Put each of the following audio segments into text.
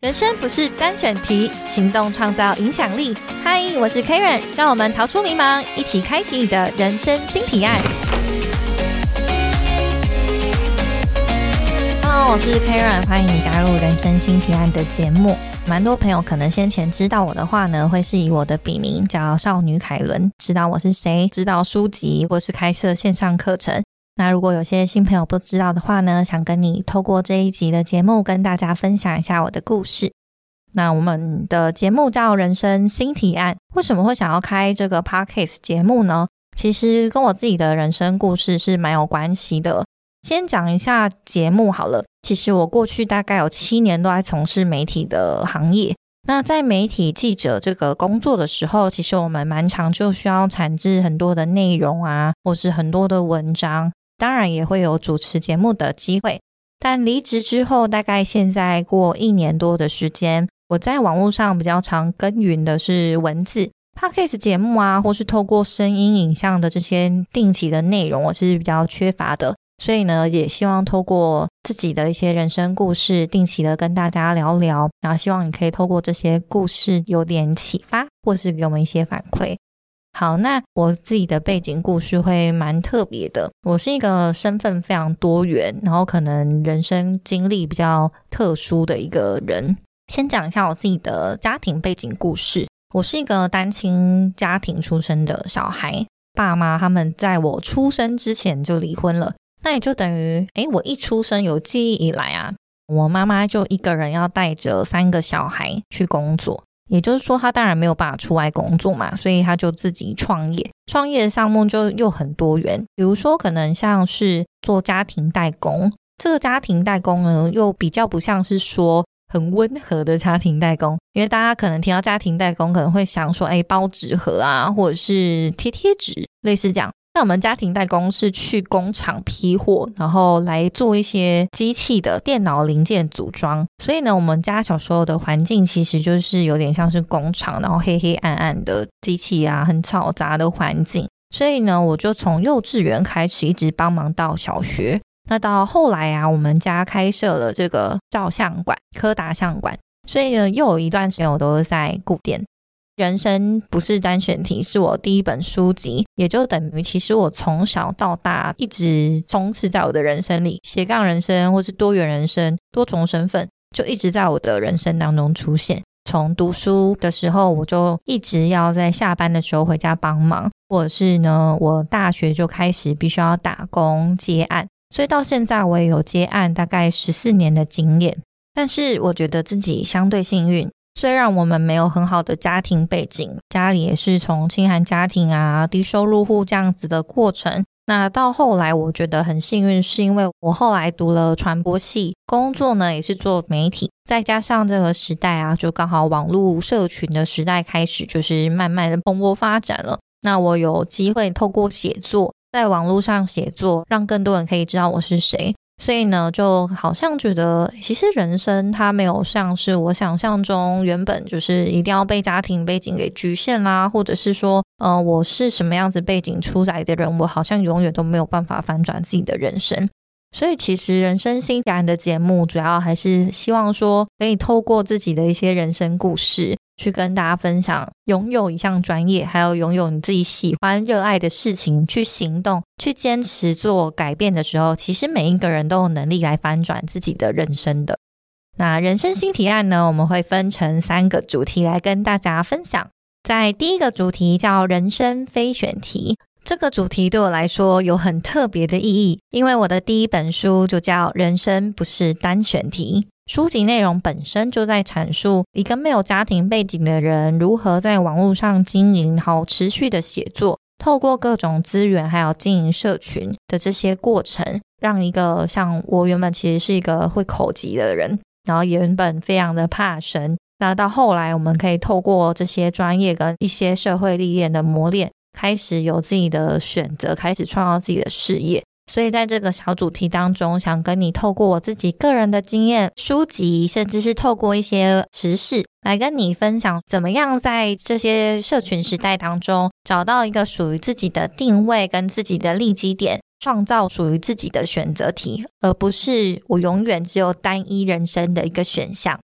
人生不是单选题，行动创造影响力。嗨，我是 Karen，让我们逃出迷茫，一起开启你的人生新提案。Hello，我是 Karen，欢迎你加入人生新提案的节目。蛮多朋友可能先前知道我的话呢，会是以我的笔名叫少女凯伦，知道我是谁，知道书籍或是开设线上课程。那如果有些新朋友不知道的话呢，想跟你透过这一集的节目跟大家分享一下我的故事。那我们的节目叫《人生新提案》，为什么会想要开这个 podcast 节目呢？其实跟我自己的人生故事是蛮有关系的。先讲一下节目好了。其实我过去大概有七年都在从事媒体的行业。那在媒体记者这个工作的时候，其实我们蛮常就需要产制很多的内容啊，或是很多的文章。当然也会有主持节目的机会，但离职之后，大概现在过一年多的时间，我在网络上比较常耕耘的是文字、podcast 节目啊，或是透过声音、影像的这些定期的内容，我是比较缺乏的。所以呢，也希望透过自己的一些人生故事，定期的跟大家聊聊，然后希望你可以透过这些故事有点启发，或是给我们一些反馈。好，那我自己的背景故事会蛮特别的。我是一个身份非常多元，然后可能人生经历比较特殊的一个人。先讲一下我自己的家庭背景故事。我是一个单亲家庭出生的小孩，爸妈他们在我出生之前就离婚了。那也就等于，诶，我一出生有记忆以来啊，我妈妈就一个人要带着三个小孩去工作。也就是说，他当然没有办法出外工作嘛，所以他就自己创业。创业的项目就又很多元，比如说可能像是做家庭代工。这个家庭代工呢，又比较不像是说很温和的家庭代工，因为大家可能听到家庭代工，可能会想说，哎，包纸盒啊，或者是贴贴纸，类似这样。那我们家庭代工是去工厂批货，然后来做一些机器的电脑零件组装。所以呢，我们家小时候的环境其实就是有点像是工厂，然后黑黑暗暗的机器啊，很嘈杂的环境。所以呢，我就从幼稚园开始一直帮忙到小学。那到后来啊，我们家开设了这个照相馆、柯达相馆，所以呢，又有一段时间我都是在顾店。人生不是单选题，是我第一本书籍，也就等于其实我从小到大一直充斥在我的人生里，斜杠人生或是多元人生、多重身份，就一直在我的人生当中出现。从读书的时候，我就一直要在下班的时候回家帮忙，或者是呢，我大学就开始必须要打工接案，所以到现在我也有接案大概十四年的经验。但是我觉得自己相对幸运。虽然我们没有很好的家庭背景，家里也是从清寒家庭啊、低收入户这样子的过程。那到后来，我觉得很幸运，是因为我后来读了传播系，工作呢也是做媒体，再加上这个时代啊，就刚好网络社群的时代开始，就是慢慢的蓬勃发展了。那我有机会透过写作，在网络上写作，让更多人可以知道我是谁。所以呢，就好像觉得，其实人生它没有像是我想象中原本就是一定要被家庭背景给局限啦，或者是说，呃，我是什么样子背景出来的人，我好像永远都没有办法反转自己的人生。所以，其实人生新感的节目，主要还是希望说，可以透过自己的一些人生故事。去跟大家分享，拥有一项专业，还有拥有你自己喜欢、热爱的事情，去行动、去坚持做改变的时候，其实每一个人都有能力来翻转自己的人生的。那人生新提案呢？我们会分成三个主题来跟大家分享。在第一个主题叫人生非选题，这个主题对我来说有很特别的意义，因为我的第一本书就叫《人生不是单选题》。书籍内容本身就在阐述一个没有家庭背景的人如何在网络上经营好持续的写作，透过各种资源还有经营社群的这些过程，让一个像我原本其实是一个会口疾的人，然后原本非常的怕生，那到后来我们可以透过这些专业跟一些社会历练的磨练，开始有自己的选择，开始创造自己的事业。所以，在这个小主题当中，想跟你透过我自己个人的经验、书籍，甚至是透过一些时事，来跟你分享，怎么样在这些社群时代当中，找到一个属于自己的定位跟自己的利基点，创造属于自己的选择题，而不是我永远只有单一人生的一个选项。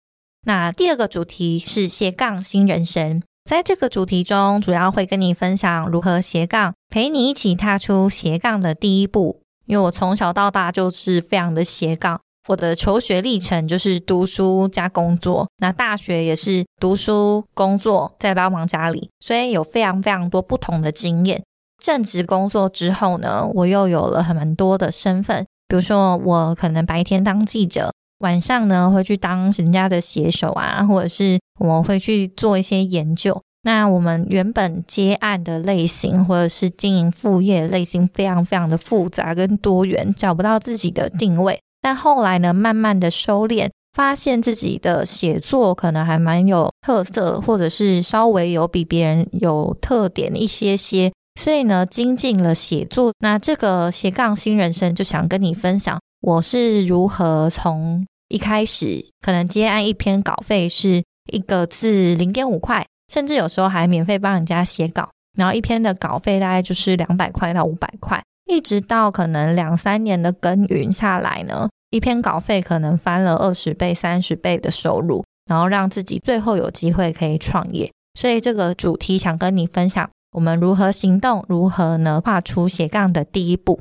那第二个主题是斜杠新人生，在这个主题中，主要会跟你分享如何斜杠，陪你一起踏出斜杠的第一步。因为我从小到大就是非常的斜杠，我的求学历程就是读书加工作，那大学也是读书、工作，再帮忙家里，所以有非常非常多不同的经验。正职工作之后呢，我又有了很多的身份，比如说我可能白天当记者。晚上呢，会去当人家的写手啊，或者是我们会去做一些研究。那我们原本接案的类型，或者是经营副业类型，非常非常的复杂跟多元，找不到自己的定位。但后来呢，慢慢的收敛，发现自己的写作可能还蛮有特色，或者是稍微有比别人有特点一些些，所以呢，精进了写作。那这个斜杠新人生就想跟你分享，我是如何从。一开始可能接案一篇稿费是一个字零点五块，甚至有时候还免费帮人家写稿，然后一篇的稿费大概就是两百块到五百块，一直到可能两三年的耕耘下来呢，一篇稿费可能翻了二十倍、三十倍的收入，然后让自己最后有机会可以创业。所以这个主题想跟你分享，我们如何行动，如何呢跨出斜杠的第一步。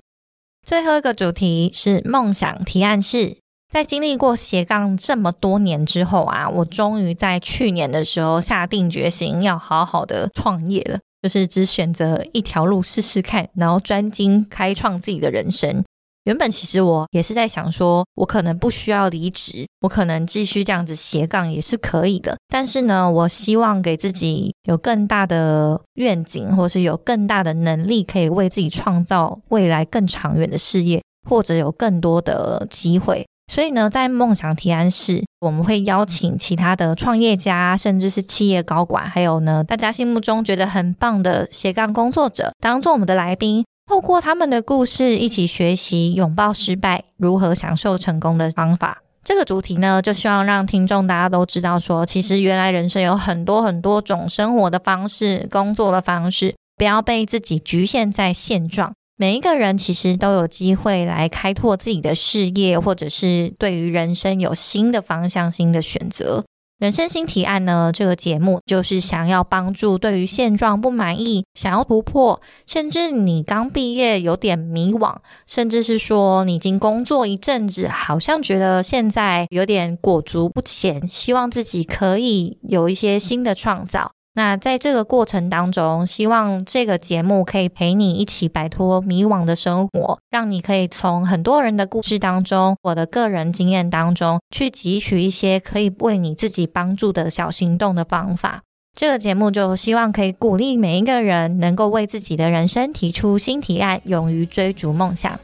最后一个主题是梦想提案式。在经历过斜杠这么多年之后啊，我终于在去年的时候下定决心要好好的创业了，就是只选择一条路试试看，然后专精开创自己的人生。原本其实我也是在想说，我可能不需要离职，我可能继续这样子斜杠也是可以的。但是呢，我希望给自己有更大的愿景，或是有更大的能力，可以为自己创造未来更长远的事业，或者有更多的机会。所以呢，在梦想提案室，我们会邀请其他的创业家，甚至是企业高管，还有呢，大家心目中觉得很棒的斜杠工作者，当做我们的来宾，透过他们的故事，一起学习拥抱失败，如何享受成功的方法。这个主题呢，就希望让听众大家都知道，说其实原来人生有很多很多种生活的方式，工作的方式，不要被自己局限在现状。每一个人其实都有机会来开拓自己的事业，或者是对于人生有新的方向、新的选择。人生新提案呢？这个节目就是想要帮助对于现状不满意、想要突破，甚至你刚毕业有点迷惘，甚至是说你已经工作一阵子，好像觉得现在有点裹足不前，希望自己可以有一些新的创造。那在这个过程当中，希望这个节目可以陪你一起摆脱迷惘的生活，让你可以从很多人的故事当中，我的个人经验当中，去汲取一些可以为你自己帮助的小行动的方法。这个节目就希望可以鼓励每一个人，能够为自己的人生提出新提案，勇于追逐梦想。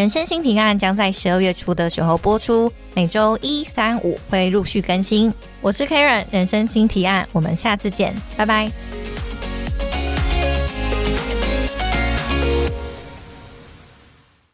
人生新提案将在十二月初的时候播出，每周一、三、五会陆续更新。我是 Karen，人生新提案，我们下次见，拜拜。